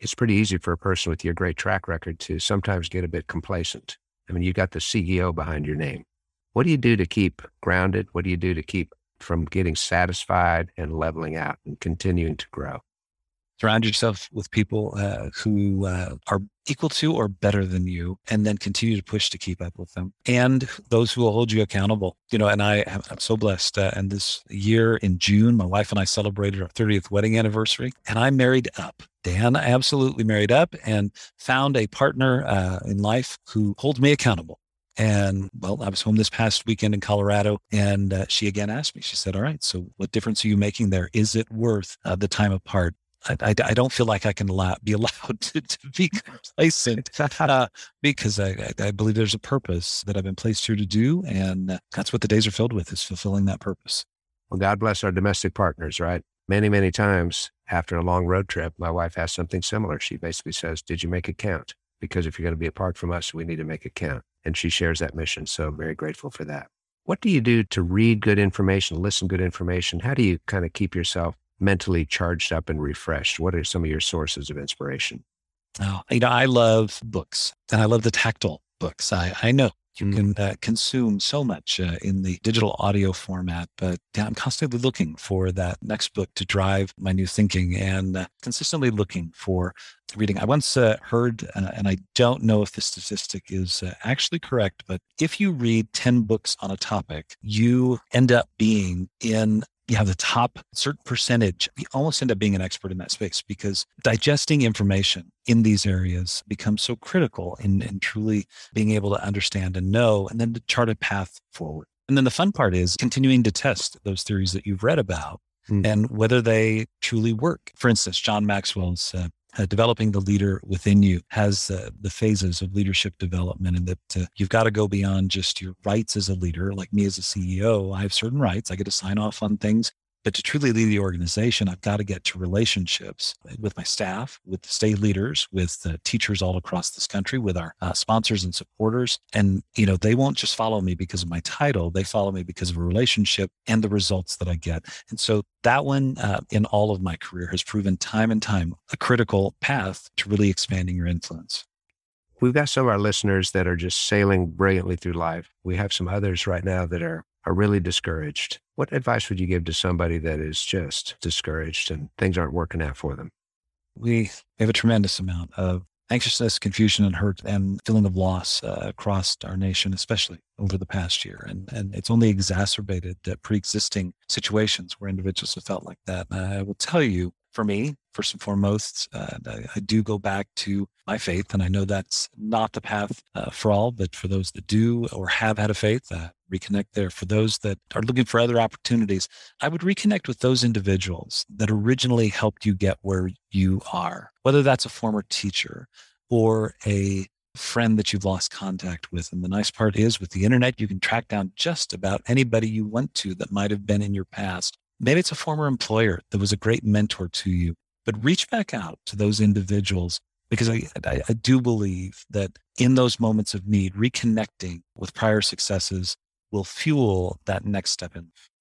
it's pretty easy for a person with your great track record to sometimes get a bit complacent. I mean, you got the CEO behind your name. What do you do to keep grounded? What do you do to keep from getting satisfied and leveling out and continuing to grow? Surround yourself with people uh, who uh, are equal to or better than you, and then continue to push to keep up with them. And those who will hold you accountable. You know, and I am so blessed. Uh, and this year in June, my wife and I celebrated our 30th wedding anniversary, and I married up. Dan absolutely married up and found a partner uh, in life who holds me accountable. And well, I was home this past weekend in Colorado, and uh, she again asked me. She said, "All right, so what difference are you making there? Is it worth uh, the time apart?" I, I, I, don't feel like I can allow, be allowed to, to be complacent uh, because I, I, believe there's a purpose that I've been placed here to do. And that's what the days are filled with is fulfilling that purpose. Well, God bless our domestic partners, right? Many, many times after a long road trip, my wife has something similar. She basically says, Did you make it count? Because if you're going to be apart from us, we need to make it count. And she shares that mission. So I'm very grateful for that. What do you do to read good information, listen good information? How do you kind of keep yourself mentally charged up and refreshed? What are some of your sources of inspiration? Oh, you know, I love books and I love the tactile books. I, I know you can uh, consume so much uh, in the digital audio format, but yeah, I'm constantly looking for that next book to drive my new thinking and uh, consistently looking for reading. I once uh, heard, uh, and I don't know if this statistic is uh, actually correct, but if you read 10 books on a topic, you end up being in you have the top certain percentage, you almost end up being an expert in that space because digesting information in these areas becomes so critical in, in truly being able to understand and know and then to chart a path forward. And then the fun part is continuing to test those theories that you've read about mm. and whether they truly work. For instance, John Maxwell's uh, uh, developing the leader within you has uh, the phases of leadership development and that uh, you've got to go beyond just your rights as a leader. Like me as a ceo i have certain rights. I get to sign off on things but to truly lead the organization, I've got to get to relationships with my staff, with the state leaders, with the teachers all across this country, with our uh, sponsors and supporters. And, you know, they won't just follow me because of my title. They follow me because of a relationship and the results that I get. And so that one uh, in all of my career has proven time and time a critical path to really expanding your influence. We've got some of our listeners that are just sailing brilliantly through life. We have some others right now that are are really discouraged. What advice would you give to somebody that is just discouraged and things aren't working out for them? We have a tremendous amount of anxiousness, confusion, and hurt and feeling of loss uh, across our nation, especially over the past year. And, and it's only exacerbated uh, pre existing situations where individuals have felt like that. And I will tell you, for me, first and foremost, uh, I, I, do go back to my faith. And I know that's not the path uh, for all, but for those that do or have had a faith, uh, reconnect there. For those that are looking for other opportunities, I would reconnect with those individuals that originally helped you get where you are, whether that's a former teacher or a friend that you've lost contact with. And the nice part is with the internet, you can track down just about anybody you went to that might have been in your past Maybe it's a former employer that was a great mentor to you, but reach back out to those individuals because I, I, I, do believe that in those moments of need, reconnecting with prior successes will fuel that next step in